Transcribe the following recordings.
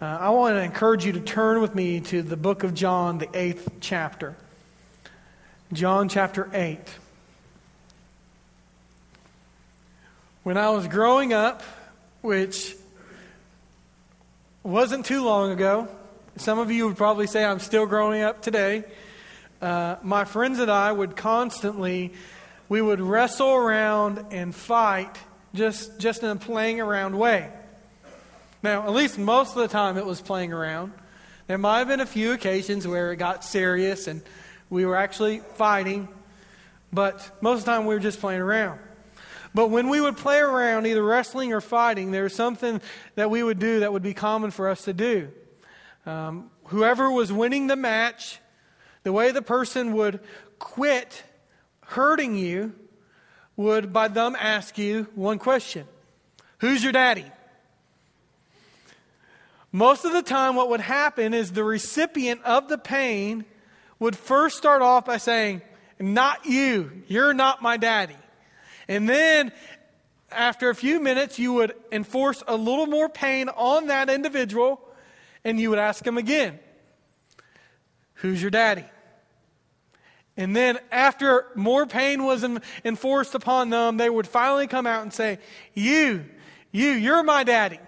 Uh, I want to encourage you to turn with me to the book of John, the eighth chapter. John chapter 8. When I was growing up, which wasn't too long ago, some of you would probably say I'm still growing up today. Uh, my friends and I would constantly, we would wrestle around and fight just, just in a playing around way. Now, at least most of the time it was playing around. There might have been a few occasions where it got serious and we were actually fighting, but most of the time we were just playing around. But when we would play around, either wrestling or fighting, there was something that we would do that would be common for us to do. Um, whoever was winning the match, the way the person would quit hurting you would, by them, ask you one question Who's your daddy? Most of the time, what would happen is the recipient of the pain would first start off by saying, Not you. You're not my daddy. And then, after a few minutes, you would enforce a little more pain on that individual and you would ask them again, Who's your daddy? And then, after more pain was enforced upon them, they would finally come out and say, You, you, you're my daddy.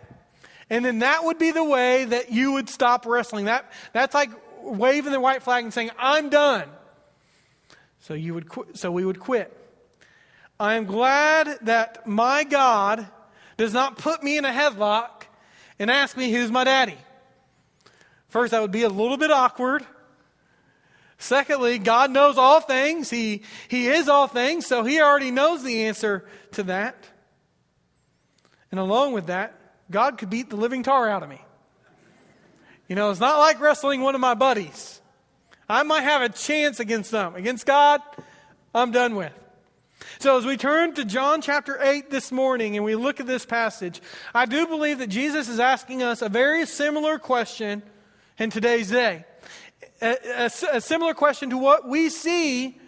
And then that would be the way that you would stop wrestling. That, that's like waving the white flag and saying, I'm done. So, you would qu- so we would quit. I am glad that my God does not put me in a headlock and ask me who's my daddy. First, that would be a little bit awkward. Secondly, God knows all things. He, he is all things, so He already knows the answer to that. And along with that, God could beat the living tar out of me. You know, it's not like wrestling one of my buddies. I might have a chance against them. Against God, I'm done with. So, as we turn to John chapter 8 this morning and we look at this passage, I do believe that Jesus is asking us a very similar question in today's day. A, a, a similar question to what we see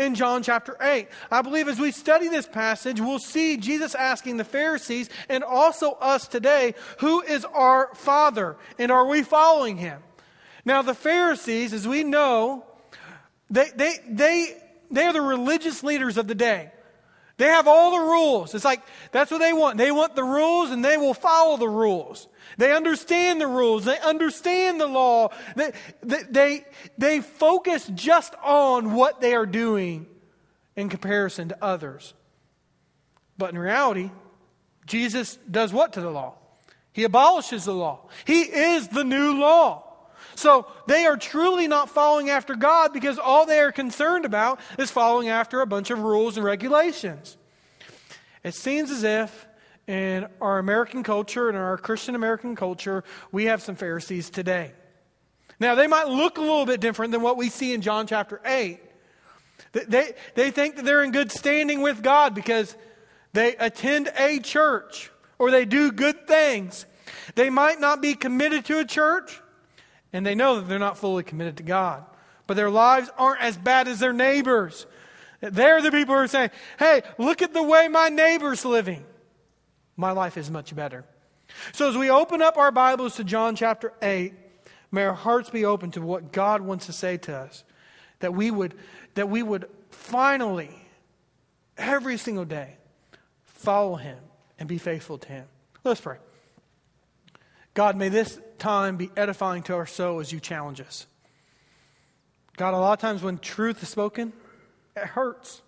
in John chapter 8. I believe as we study this passage, we'll see Jesus asking the Pharisees and also us today, who is our Father and are we following him? Now, the Pharisees, as we know, they, they, they, they are the religious leaders of the day. They have all the rules. It's like that's what they want. They want the rules and they will follow the rules. They understand the rules. They understand the law. They, they, they, focus just on what they are doing in comparison to others. But in reality, Jesus does what to the law? He abolishes the law. He is the new law. So they are truly not following after God because all they are concerned about is following after a bunch of rules and regulations. It seems as if in our American culture and our Christian American culture, we have some Pharisees today. Now, they might look a little bit different than what we see in John chapter 8. They, they think that they're in good standing with God because they attend a church or they do good things. They might not be committed to a church, and they know that they're not fully committed to God. But their lives aren't as bad as their neighbors. They're the people who are saying, hey, look at the way my neighbor's living. My life is much better. So as we open up our Bibles to John chapter 8, may our hearts be open to what God wants to say to us. That we would, that we would finally, every single day, follow Him and be faithful to Him. Let's pray. God, may this time be edifying to our soul as you challenge us. God, a lot of times when truth is spoken, it hurts.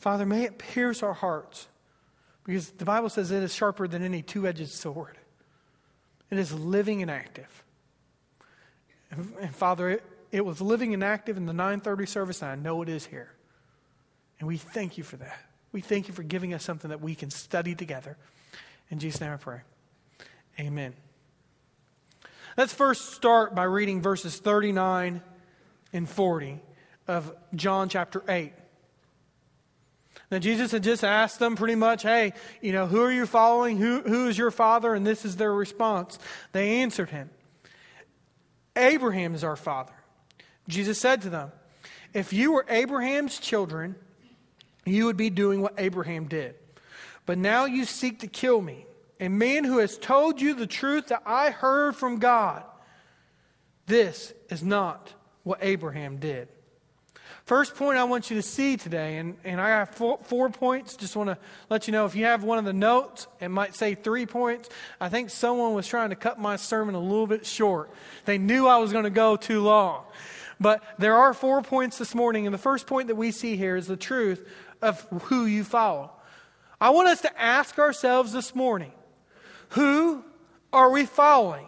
Father, may it pierce our hearts because the Bible says it is sharper than any two edged sword. It is living and active. And, Father, it, it was living and active in the 930 service, and I know it is here. And we thank you for that. We thank you for giving us something that we can study together. In Jesus' name I pray. Amen. Let's first start by reading verses 39 and 40 of John chapter 8. Now, Jesus had just asked them pretty much, hey, you know, who are you following? Who, who is your father? And this is their response. They answered him, Abraham is our father. Jesus said to them, If you were Abraham's children, you would be doing what Abraham did. But now you seek to kill me a man who has told you the truth that I heard from God. This is not what Abraham did. First point I want you to see today, and, and I have four, four points. Just want to let you know if you have one of the notes, it might say three points. I think someone was trying to cut my sermon a little bit short. They knew I was going to go too long. But there are four points this morning, and the first point that we see here is the truth of who you follow. I want us to ask ourselves this morning who are we following?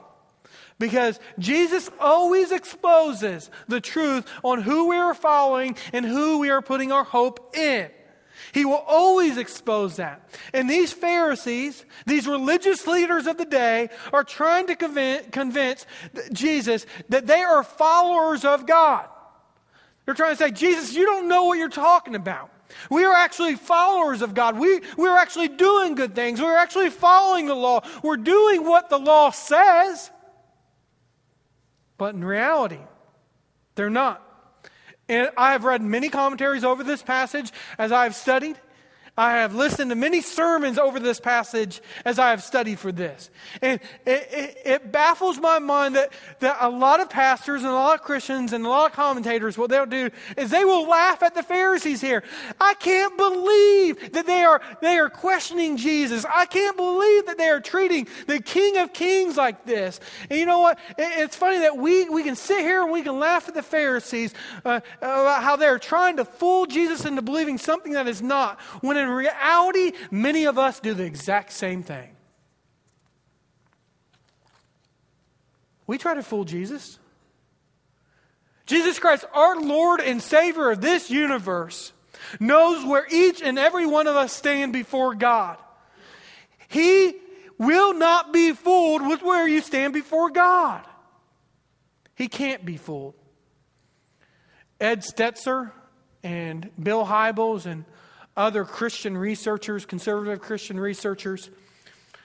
Because Jesus always exposes the truth on who we are following and who we are putting our hope in. He will always expose that. And these Pharisees, these religious leaders of the day, are trying to convince, convince Jesus that they are followers of God. They're trying to say, Jesus, you don't know what you're talking about. We are actually followers of God. We, we're actually doing good things. We're actually following the law. We're doing what the law says. But in reality, they're not. And I have read many commentaries over this passage as I have studied. I have listened to many sermons over this passage as I have studied for this. And it, it, it, baffles my mind that, that a lot of pastors and a lot of Christians and a lot of commentators, what they'll do is they will laugh at the Pharisees here. I can't believe that they are, they are questioning Jesus. I can't believe that they are treating the King of Kings like this. And you know what? It, it's funny that we, we can sit here and we can laugh at the Pharisees uh, about how they're trying to fool Jesus into believing something that is not. When in in reality, many of us do the exact same thing. We try to fool Jesus. Jesus Christ, our Lord and Savior of this universe, knows where each and every one of us stand before God. He will not be fooled with where you stand before God. He can't be fooled. Ed Stetzer and Bill Hybels and other Christian researchers, conservative Christian researchers,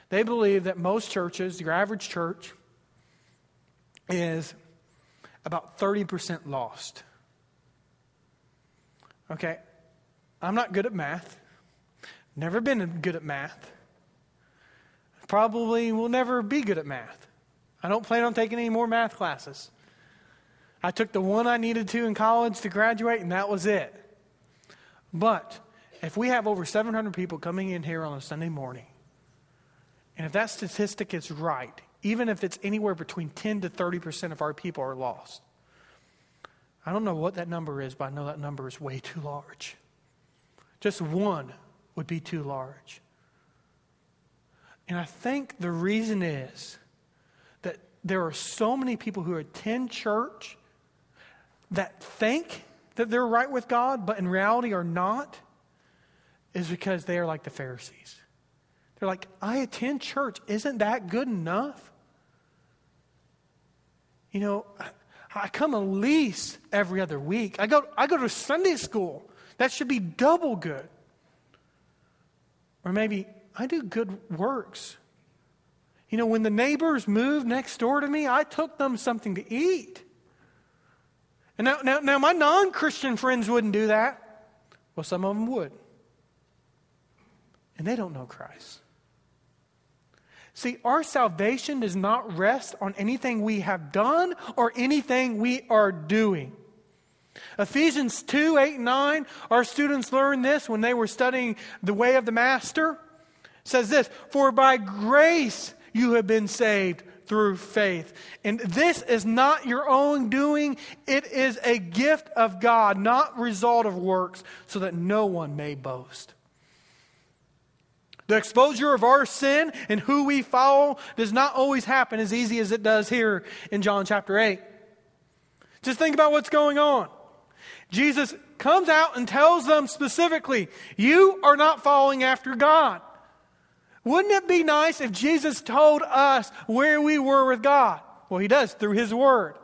they believe that most churches, your average church, is about 30% lost. Okay, I'm not good at math. Never been good at math. Probably will never be good at math. I don't plan on taking any more math classes. I took the one I needed to in college to graduate, and that was it. But if we have over 700 people coming in here on a Sunday morning, and if that statistic is right, even if it's anywhere between 10 to 30% of our people are lost, I don't know what that number is, but I know that number is way too large. Just one would be too large. And I think the reason is that there are so many people who attend church that think that they're right with God, but in reality are not is because they are like the Pharisees. They're like, I attend church. Isn't that good enough? You know, I come at least every other week. I go, I go to Sunday school. That should be double good. Or maybe I do good works. You know, when the neighbors moved next door to me, I took them something to eat. And now, now, now my non Christian friends wouldn't do that. Well, some of them would and they don't know Christ. See, our salvation does not rest on anything we have done or anything we are doing. Ephesians 2 8 9, our students learned this when they were studying the way of the Master. says this For by grace you have been saved through faith. And this is not your own doing, it is a gift of God, not result of works, so that no one may boast. The exposure of our sin and who we follow does not always happen as easy as it does here in John chapter 8. Just think about what's going on. Jesus comes out and tells them specifically, You are not following after God. Wouldn't it be nice if Jesus told us where we were with God? Well, he does through his word.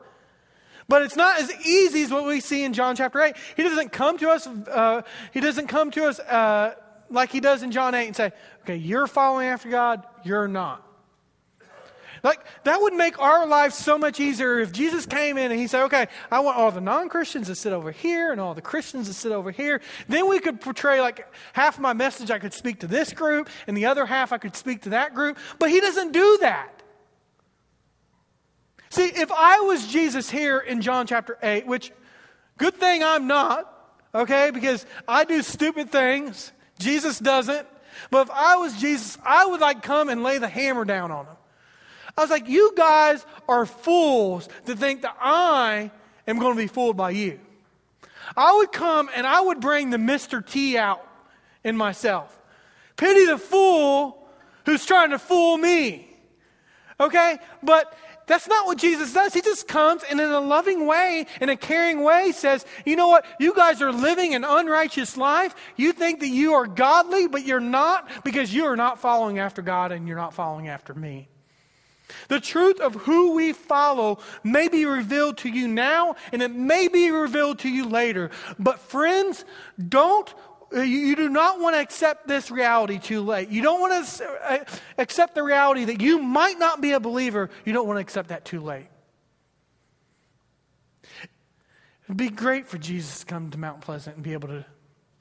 But it's not as easy as what we see in John chapter 8. He doesn't come to us, uh, he doesn't come to us uh, like he does in John 8 and say, okay, you're following after God, you're not. Like, that would make our life so much easier if Jesus came in and he said, okay, I want all the non Christians to sit over here and all the Christians to sit over here. Then we could portray like half my message I could speak to this group and the other half I could speak to that group. But he doesn't do that. See, if I was Jesus here in John chapter 8, which good thing I'm not, okay, because I do stupid things, Jesus doesn't. But if I was Jesus, I would like come and lay the hammer down on them. I was like, you guys are fools to think that I am going to be fooled by you. I would come and I would bring the Mr. T out in myself. Pity the fool who's trying to fool me. Okay? But that's not what Jesus does. He just comes and in a loving way, in a caring way, says, You know what? You guys are living an unrighteous life. You think that you are godly, but you're not because you are not following after God and you're not following after me. The truth of who we follow may be revealed to you now and it may be revealed to you later. But, friends, don't you, do not want to accept this reality too late. You don't want to uh, accept the reality that you might not be a believer. You don't want to accept that too late. It'd be great for Jesus to come to Mount Pleasant and be able to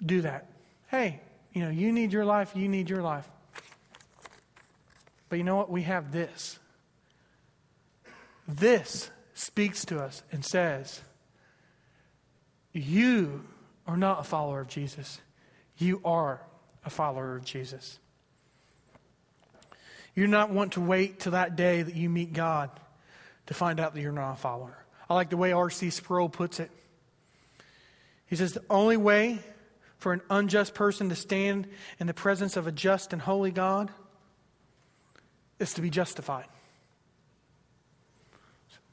do that. Hey, you know, you need your life, you need your life. But you know what? We have this. This speaks to us and says, You are not a follower of Jesus. You are a follower of Jesus. You do not want to wait till that day that you meet God to find out that you're not a follower. I like the way R.C. Sproul puts it. He says, The only way for an unjust person to stand in the presence of a just and holy God is to be justified.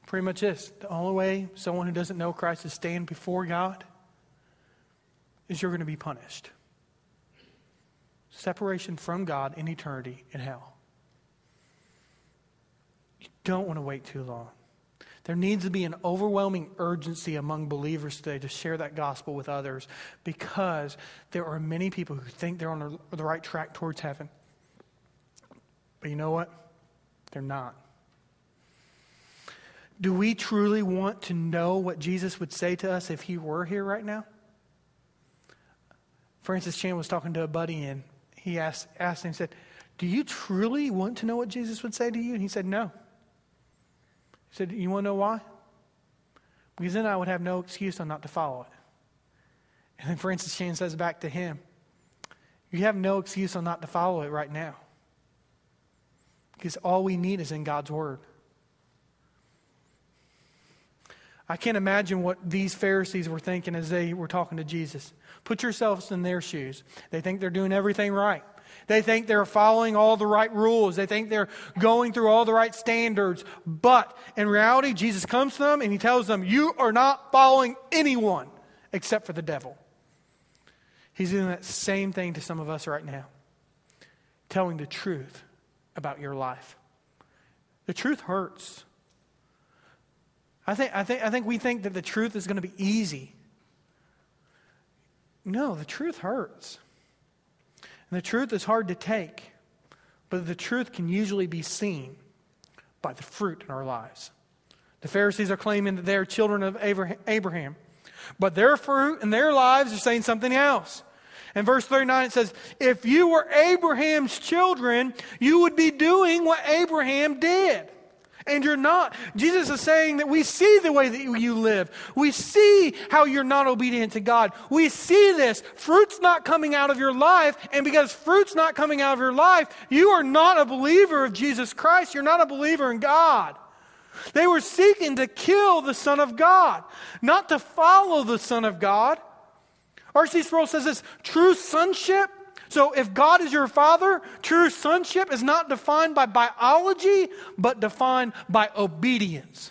Pretty much this. The only way someone who doesn't know Christ to stand before God is you're going to be punished. Separation from God in eternity in hell. You don't want to wait too long. There needs to be an overwhelming urgency among believers today to share that gospel with others because there are many people who think they're on the right track towards heaven. But you know what? They're not. Do we truly want to know what Jesus would say to us if he were here right now? Francis Chan was talking to a buddy and he asked, asked him, he said, Do you truly want to know what Jesus would say to you? And he said, No. He said, You want to know why? Because then I would have no excuse on not to follow it. And then Francis Chan says back to him, You have no excuse on not to follow it right now. Because all we need is in God's Word. I can't imagine what these Pharisees were thinking as they were talking to Jesus. Put yourselves in their shoes. They think they're doing everything right. They think they're following all the right rules. They think they're going through all the right standards. But in reality, Jesus comes to them and he tells them, You are not following anyone except for the devil. He's doing that same thing to some of us right now, telling the truth about your life. The truth hurts. I think, I, think, I think we think that the truth is going to be easy. No, the truth hurts. And the truth is hard to take, but the truth can usually be seen by the fruit in our lives. The Pharisees are claiming that they are children of Abraham, but their fruit and their lives are saying something else. In verse 39, it says, If you were Abraham's children, you would be doing what Abraham did and you're not. Jesus is saying that we see the way that you live. We see how you're not obedient to God. We see this. Fruit's not coming out of your life, and because fruit's not coming out of your life, you are not a believer of Jesus Christ. You're not a believer in God. They were seeking to kill the Son of God, not to follow the Son of God. R.C. Sproul says this true sonship so if God is your father, true sonship is not defined by biology, but defined by obedience.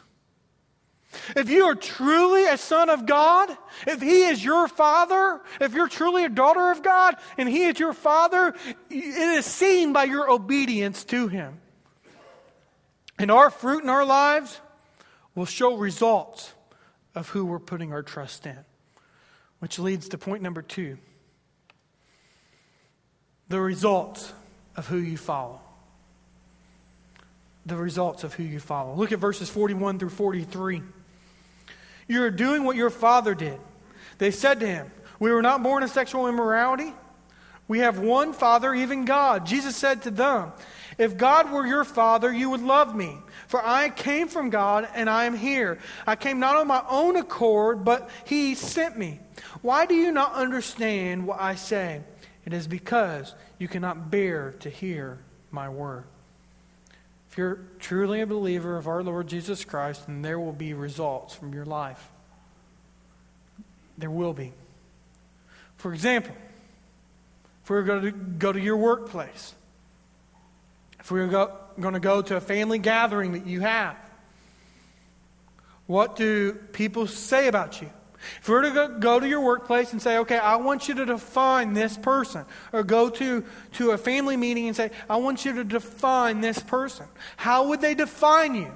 If you are truly a son of God, if He is your father, if you're truly a daughter of God and He is your father, it is seen by your obedience to Him. And our fruit in our lives will show results of who we're putting our trust in. Which leads to point number two the results of who you follow. the results of who you follow. Look at verses 41 through 43. You are doing what your father did. They said to him, We were not born in sexual immorality. We have one Father, even God. Jesus said to them, If God were your Father, you would love me. For I came from God and I am here. I came not on my own accord, but He sent me. Why do you not understand what I say? It is because you cannot bear to hear my word. If you're truly a believer of our Lord Jesus Christ, then there will be results from your life. There will be. For example, if we're going to go to your workplace, if we're going to go to a family gathering that you have, what do people say about you? If we were to go to your workplace and say, okay, I want you to define this person, or go to, to a family meeting and say, I want you to define this person, how would they define you?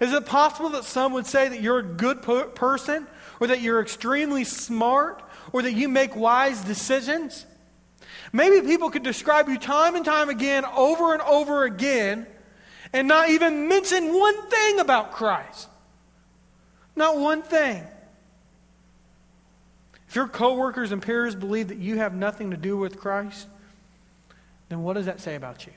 Is it possible that some would say that you're a good person, or that you're extremely smart, or that you make wise decisions? Maybe people could describe you time and time again, over and over again, and not even mention one thing about Christ. Not one thing. If your coworkers and peers believe that you have nothing to do with Christ, then what does that say about you?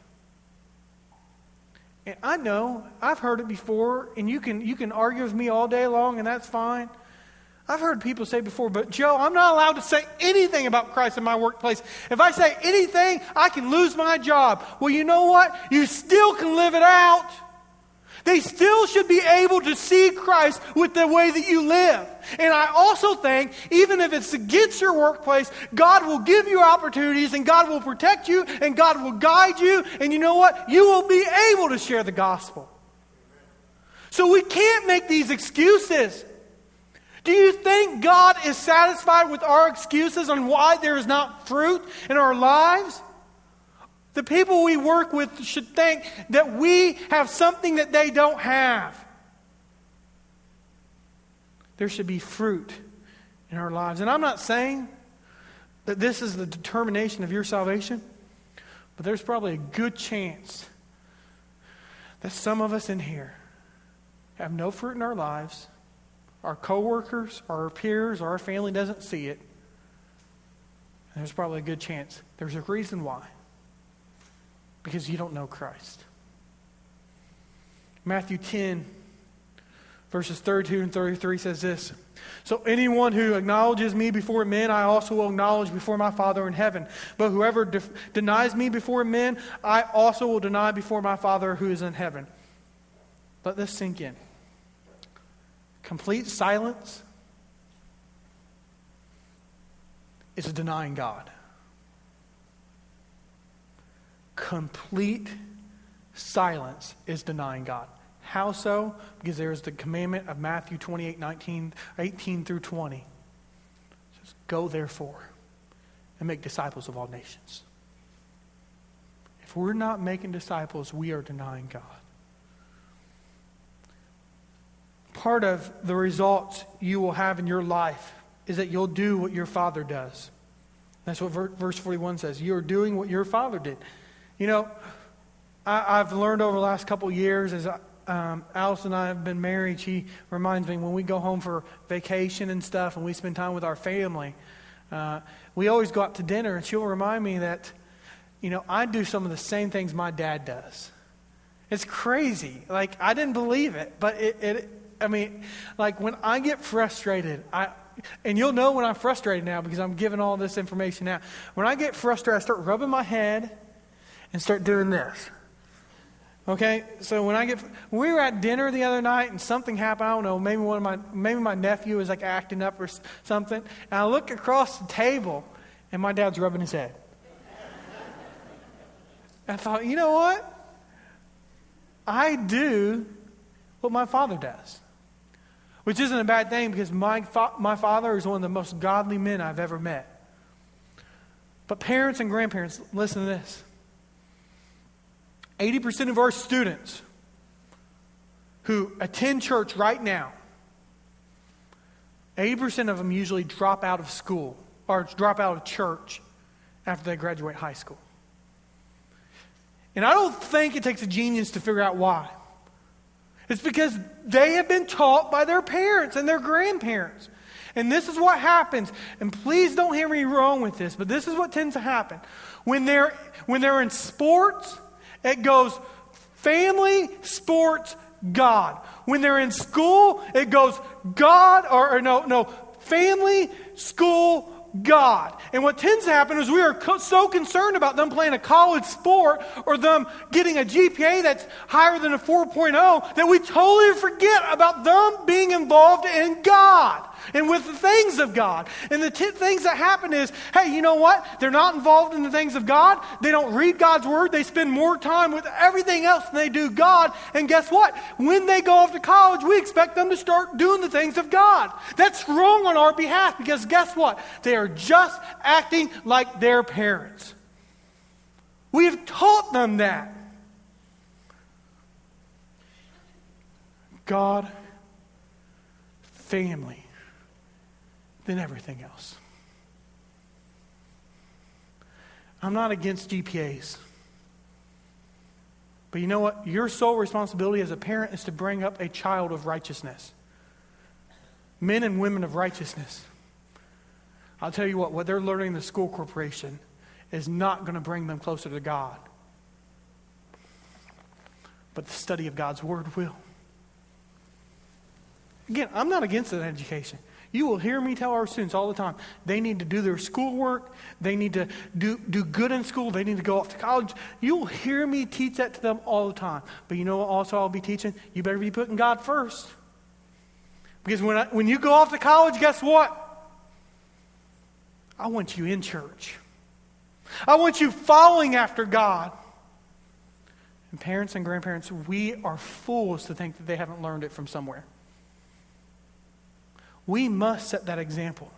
And I know, I've heard it before, and you can, you can argue with me all day long, and that's fine. I've heard people say before, but Joe, I'm not allowed to say anything about Christ in my workplace. If I say anything, I can lose my job. Well, you know what? You still can live it out. They still should be able to see Christ with the way that you live. And I also think, even if it's against your workplace, God will give you opportunities and God will protect you and God will guide you. And you know what? You will be able to share the gospel. So we can't make these excuses. Do you think God is satisfied with our excuses on why there is not fruit in our lives? The people we work with should think that we have something that they don't have. There should be fruit in our lives. And I'm not saying that this is the determination of your salvation, but there's probably a good chance that some of us in here have no fruit in our lives. Our coworkers, our peers, our family doesn't see it. And there's probably a good chance there's a reason why because you don't know Christ. Matthew 10, verses 32 and 33 says this So anyone who acknowledges me before men, I also will acknowledge before my Father in heaven. But whoever de- denies me before men, I also will deny before my Father who is in heaven. Let this sink in. Complete silence is a denying God complete silence is denying God. How so? Because there is the commandment of Matthew 28 19, 18 through 20. It says, Go therefore and make disciples of all nations. If we're not making disciples, we are denying God. Part of the results you will have in your life is that you'll do what your father does. That's what verse 41 says. You are doing what your father did. You know, I, have learned over the last couple years as um, Alice and I have been married, she reminds me when we go home for vacation and stuff and we spend time with our family, uh, we always go out to dinner and she'll remind me that, you know, I do some of the same things my dad does. It's crazy. Like, I didn't believe it, but it, it I mean, like when I get frustrated, I, and you'll know when I'm frustrated now because I'm giving all this information out. When I get frustrated, I start rubbing my head and start doing this. Okay, so when I get, we were at dinner the other night and something happened. I don't know, maybe one of my, maybe my nephew was like acting up or something. And I look across the table and my dad's rubbing his head. I thought, you know what? I do what my father does, which isn't a bad thing because my, fa- my father is one of the most godly men I've ever met. But parents and grandparents, listen to this. 80% of our students who attend church right now, 80% of them usually drop out of school or drop out of church after they graduate high school. And I don't think it takes a genius to figure out why. It's because they have been taught by their parents and their grandparents. And this is what happens. And please don't hear me wrong with this, but this is what tends to happen. When they're, when they're in sports, it goes family, sports, God. When they're in school, it goes God, or, or no, no, family, school, God. And what tends to happen is we are co- so concerned about them playing a college sport or them getting a GPA that's higher than a 4.0 that we totally forget about them being involved in God and with the things of God. And the t- things that happen is, hey, you know what? They're not involved in the things of God. They don't read God's word. They spend more time with everything else than they do God. And guess what? When they go off to college, we expect them to start doing the things of God. That's wrong on our behalf because guess what? They are just acting like their parents. We have taught them that. God, family, than everything else. I'm not against GPAs. But you know what? Your sole responsibility as a parent is to bring up a child of righteousness. Men and women of righteousness. I'll tell you what, what they're learning in the school corporation is not going to bring them closer to God. But the study of God's Word will. Again, I'm not against an education. You will hear me tell our students all the time they need to do their schoolwork, they need to do, do good in school, they need to go off to college. You will hear me teach that to them all the time. But you know what also I'll be teaching? You better be putting God first. Because when, I, when you go off to college, guess what? I want you in church. I want you following after God. And parents and grandparents, we are fools to think that they haven't learned it from somewhere. We must set that example.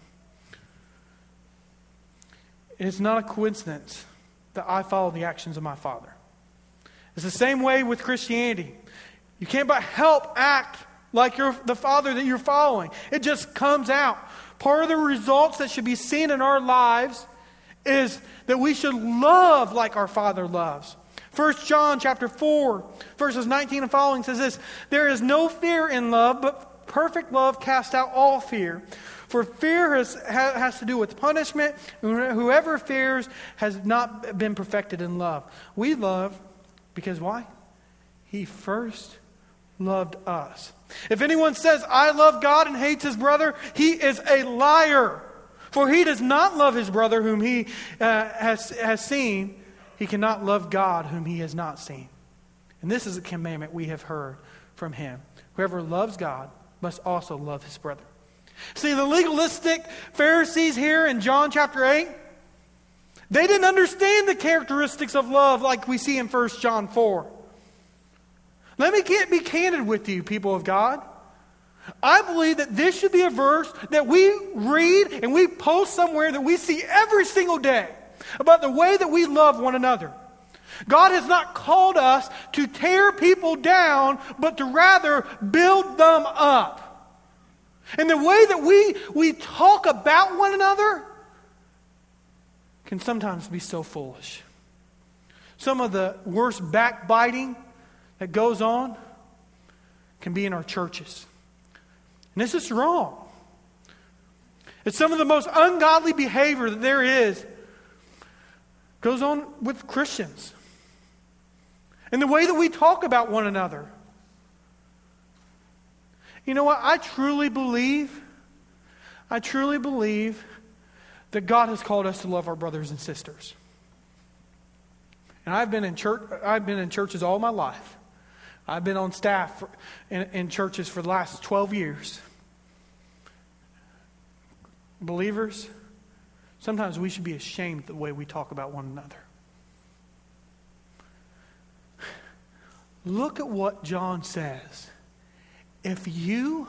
It's not a coincidence that I follow the actions of my Father. It's the same way with Christianity. You can't but help act like you're the Father that you're following. It just comes out. Part of the results that should be seen in our lives is that we should love like our Father loves. 1 John chapter 4, verses 19 and following says this There is no fear in love, but Perfect love casts out all fear. For fear has, has to do with punishment. Whoever fears has not been perfected in love. We love because why? He first loved us. If anyone says, I love God and hates his brother, he is a liar. For he does not love his brother whom he uh, has, has seen. He cannot love God whom he has not seen. And this is a commandment we have heard from him. Whoever loves God must also love his brother. See, the legalistic Pharisees here in John chapter 8, they didn't understand the characteristics of love like we see in 1 John 4. Let me get, be candid with you, people of God. I believe that this should be a verse that we read and we post somewhere that we see every single day about the way that we love one another. God has not called us to tear people down, but to rather build them up. And the way that we, we talk about one another can sometimes be so foolish. Some of the worst backbiting that goes on can be in our churches. And this is wrong. It's some of the most ungodly behavior that there is goes on with Christians and the way that we talk about one another. You know what? I truly believe, I truly believe that God has called us to love our brothers and sisters. And I've been in church, I've been in churches all my life. I've been on staff for, in, in churches for the last 12 years. Believers, sometimes we should be ashamed the way we talk about one another. Look at what John says. If you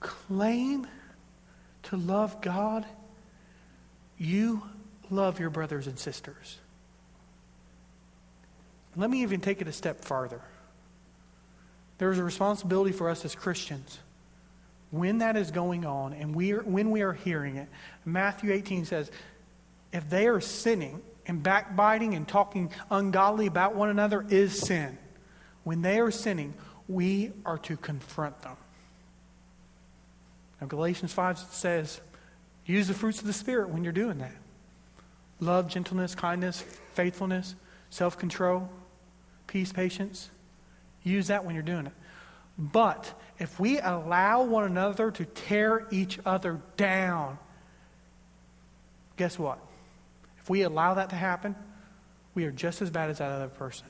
claim to love God, you love your brothers and sisters. Let me even take it a step farther. There's a responsibility for us as Christians. When that is going on and we are, when we are hearing it, Matthew 18 says, if they are sinning and backbiting and talking ungodly about one another is sin. When they are sinning, we are to confront them. Now, Galatians 5 says, use the fruits of the Spirit when you're doing that love, gentleness, kindness, faithfulness, self control, peace, patience. Use that when you're doing it. But if we allow one another to tear each other down, guess what? If we allow that to happen, we are just as bad as that other person.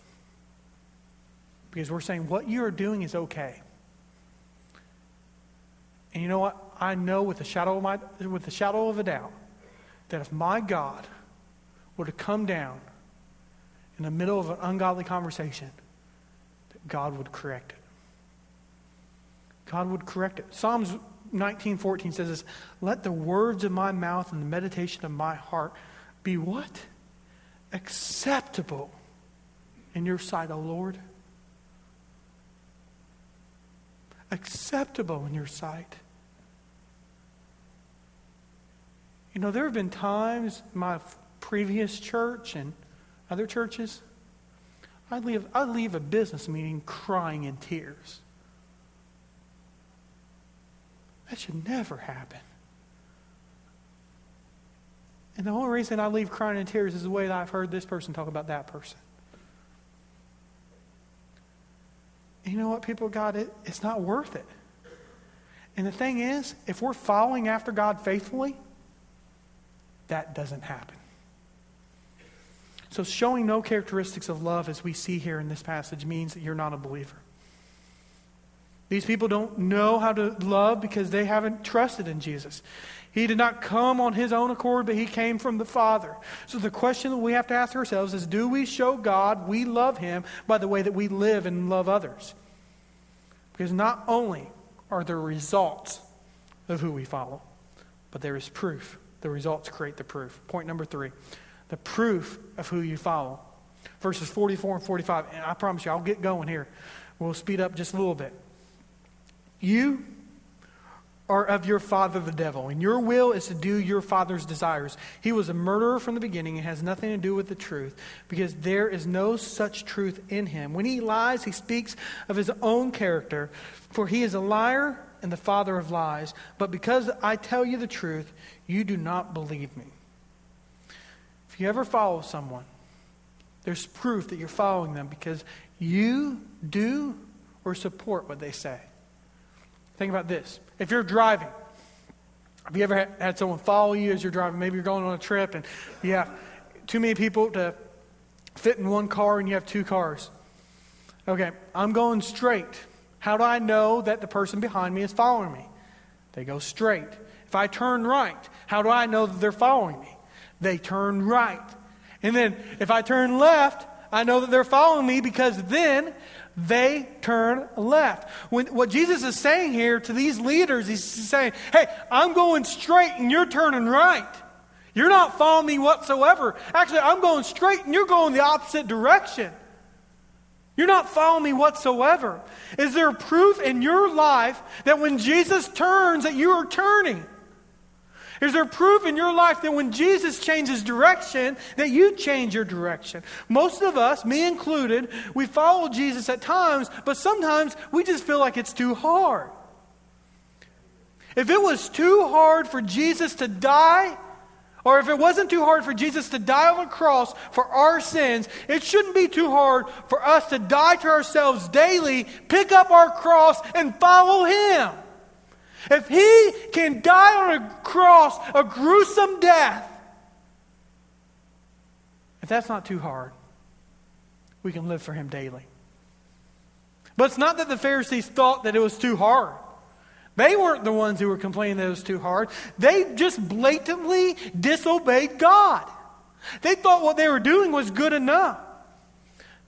Because we're saying what you're doing is okay. And you know what? I know with the shadow of my with the shadow of a doubt that if my God were to come down in the middle of an ungodly conversation, that God would correct it. God would correct it. Psalms 19:14 says this, "Let the words of my mouth and the meditation of my heart be what? Acceptable in your sight, O Lord." Acceptable in your sight. You know, there have been times in my previous church and other churches, I'd leave, I'd leave a business meeting crying in tears. That should never happen. And the only reason I leave crying in tears is the way that I've heard this person talk about that person. You know what, people God, it, it's not worth it. And the thing is, if we're following after God faithfully, that doesn't happen. So, showing no characteristics of love, as we see here in this passage, means that you're not a believer. These people don't know how to love because they haven't trusted in Jesus. He did not come on his own accord, but he came from the Father. So the question that we have to ask ourselves is do we show God we love him by the way that we live and love others? Because not only are there results of who we follow, but there is proof. The results create the proof. Point number three the proof of who you follow. Verses 44 and 45. And I promise you, I'll get going here. We'll speed up just a little bit. You are of your father the devil, and your will is to do your father's desires. He was a murderer from the beginning and has nothing to do with the truth, because there is no such truth in him. When he lies, he speaks of his own character, for he is a liar and the father of lies. But because I tell you the truth, you do not believe me. If you ever follow someone, there's proof that you're following them because you do or support what they say. Think about this. If you're driving, have you ever had someone follow you as you're driving? Maybe you're going on a trip and you have too many people to fit in one car and you have two cars. Okay, I'm going straight. How do I know that the person behind me is following me? They go straight. If I turn right, how do I know that they're following me? They turn right. And then if I turn left, I know that they're following me because then they turn left. When, what Jesus is saying here to these leaders, he's saying, hey, I'm going straight and you're turning right. You're not following me whatsoever. Actually, I'm going straight and you're going the opposite direction. You're not following me whatsoever. Is there proof in your life that when Jesus turns that you are turning? Is there proof in your life that when Jesus changes direction, that you change your direction? Most of us, me included, we follow Jesus at times, but sometimes we just feel like it's too hard. If it was too hard for Jesus to die, or if it wasn't too hard for Jesus to die on the cross for our sins, it shouldn't be too hard for us to die to ourselves daily, pick up our cross, and follow Him. If he can die on a cross, a gruesome death, if that's not too hard, we can live for him daily. But it's not that the Pharisees thought that it was too hard. They weren't the ones who were complaining that it was too hard. They just blatantly disobeyed God. They thought what they were doing was good enough.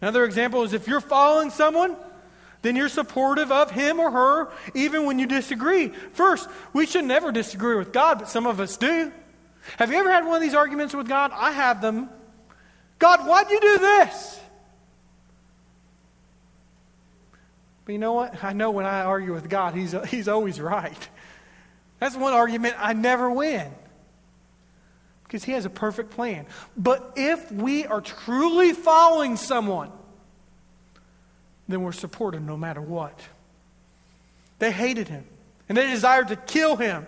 Another example is if you're following someone then you're supportive of him or her even when you disagree. First, we should never disagree with God, but some of us do. Have you ever had one of these arguments with God? I have them. God, why'd you do this? But you know what? I know when I argue with God, He's, He's always right. That's one argument I never win. because He has a perfect plan. But if we are truly following someone, then we're supported no matter what. They hated him, and they desired to kill him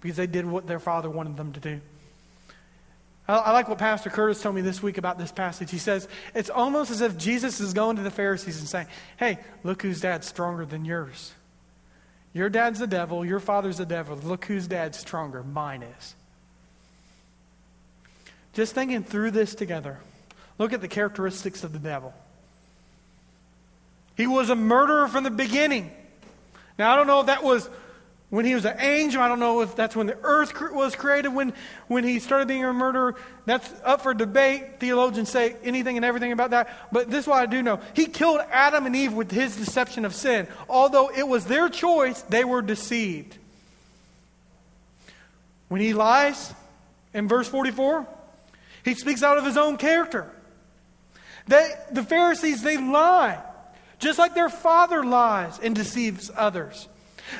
because they did what their father wanted them to do. I, I like what Pastor Curtis told me this week about this passage. He says, It's almost as if Jesus is going to the Pharisees and saying, Hey, look whose dad's stronger than yours. Your dad's the devil, your father's the devil. Look whose dad's stronger. Mine is. Just thinking through this together, look at the characteristics of the devil. He was a murderer from the beginning. Now, I don't know if that was when he was an angel. I don't know if that's when the earth was created, when, when he started being a murderer. That's up for debate. Theologians say anything and everything about that. But this is what I do know. He killed Adam and Eve with his deception of sin. Although it was their choice, they were deceived. When he lies in verse 44, he speaks out of his own character. They, the Pharisees, they lie just like their father lies and deceives others.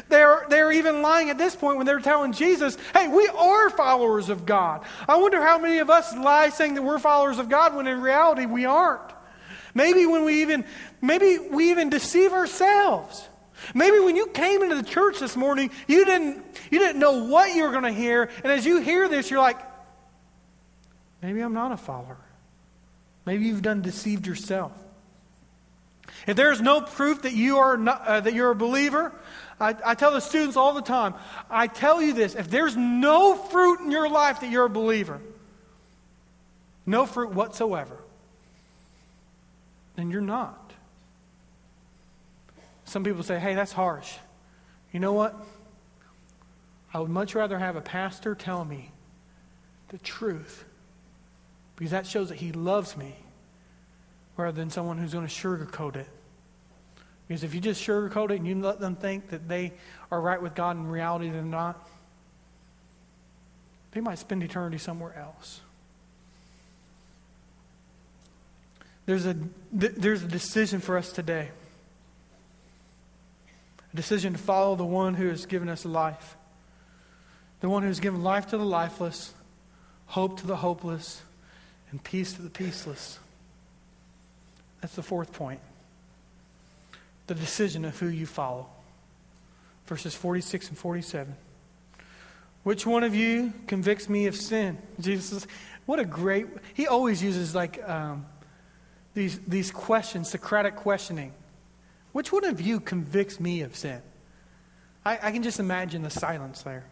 They're, they're even lying at this point when they're telling Jesus, hey, we are followers of God. I wonder how many of us lie saying that we're followers of God when in reality we aren't. Maybe when we even, maybe we even deceive ourselves. Maybe when you came into the church this morning, you didn't, you didn't know what you were going to hear. And as you hear this, you're like, maybe I'm not a follower. Maybe you've done deceived yourself. If there's no proof that you are not, uh, that you're a believer, I, I tell the students all the time, I tell you this, if there's no fruit in your life that you're a believer, no fruit whatsoever, then you're not. Some people say, hey, that's harsh. You know what? I would much rather have a pastor tell me the truth because that shows that he loves me rather than someone who's going to sugarcoat it. Because if you just sugarcoat it and you let them think that they are right with God in reality they're not, they might spend eternity somewhere else. There's a, there's a decision for us today. A decision to follow the one who has given us life. The one who has given life to the lifeless, hope to the hopeless, and peace to the peaceless. That's the fourth point. The decision of who you follow. Verses 46 and 47. Which one of you convicts me of sin? Jesus, what a great, he always uses like um, these, these questions, Socratic questioning. Which one of you convicts me of sin? I, I can just imagine the silence there.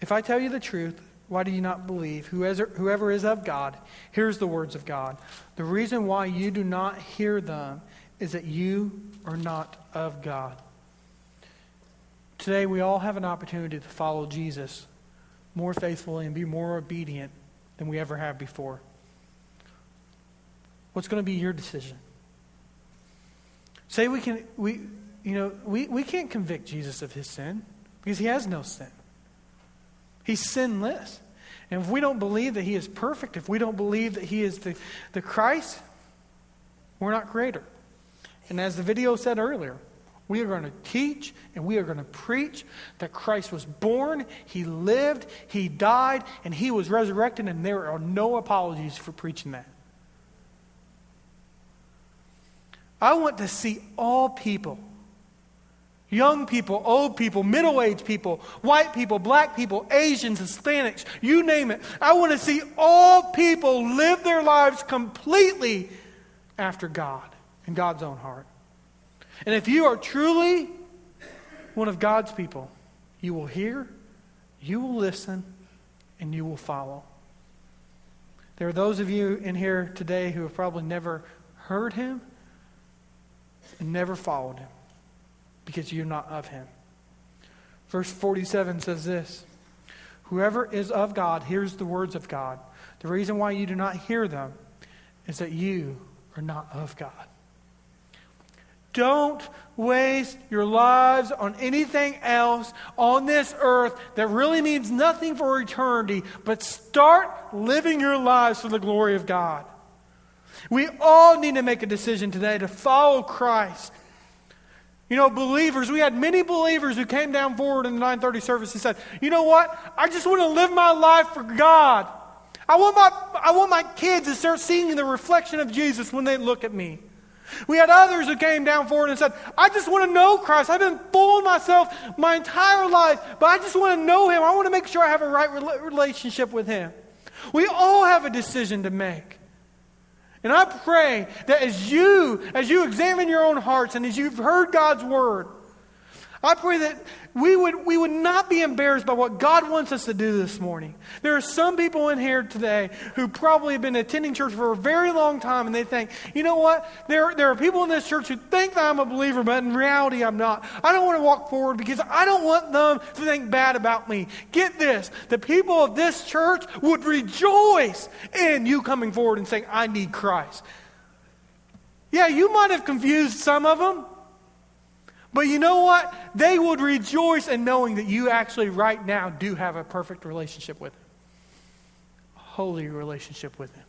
If I tell you the truth, why do you not believe? Whoever, is of God hears the words of God. The reason why you do not hear them is that you are not of God. Today, we all have an opportunity to follow Jesus more faithfully and be more obedient than we ever have before. What's going to be your decision? Say we can, we, you know, we, we can't convict Jesus of his sin because he has no sin. He's sinless. And if we don't believe that He is perfect, if we don't believe that He is the, the Christ, we're not greater. And as the video said earlier, we are going to teach and we are going to preach that Christ was born, He lived, He died, and He was resurrected, and there are no apologies for preaching that. I want to see all people Young people, old people, middle aged people, white people, black people, Asians, Hispanics, you name it. I want to see all people live their lives completely after God and God's own heart. And if you are truly one of God's people, you will hear, you will listen, and you will follow. There are those of you in here today who have probably never heard him and never followed him because you're not of him. Verse 47 says this Whoever is of God hears the words of God. The reason why you do not hear them is that you are not of God. Don't waste your lives on anything else on this earth that really means nothing for eternity, but start living your lives for the glory of God. We all need to make a decision today to follow Christ. You know, believers, we had many believers who came down forward in the 930 service and said, You know what? I just want to live my life for God. I want my, I want my kids to start seeing the reflection of Jesus when they look at me. We had others who came down forward and said, I just want to know Christ. I've been fooling myself my entire life, but I just want to know Him. I want to make sure I have a right relationship with Him. We all have a decision to make. And I pray that as you, as you examine your own hearts and as you've heard God's word, I pray that we would, we would not be embarrassed by what God wants us to do this morning. There are some people in here today who probably have been attending church for a very long time and they think, you know what? There, there are people in this church who think that I'm a believer, but in reality I'm not. I don't want to walk forward because I don't want them to think bad about me. Get this the people of this church would rejoice in you coming forward and saying, I need Christ. Yeah, you might have confused some of them. But you know what? They would rejoice in knowing that you actually, right now, do have a perfect relationship with Him, holy relationship with Him.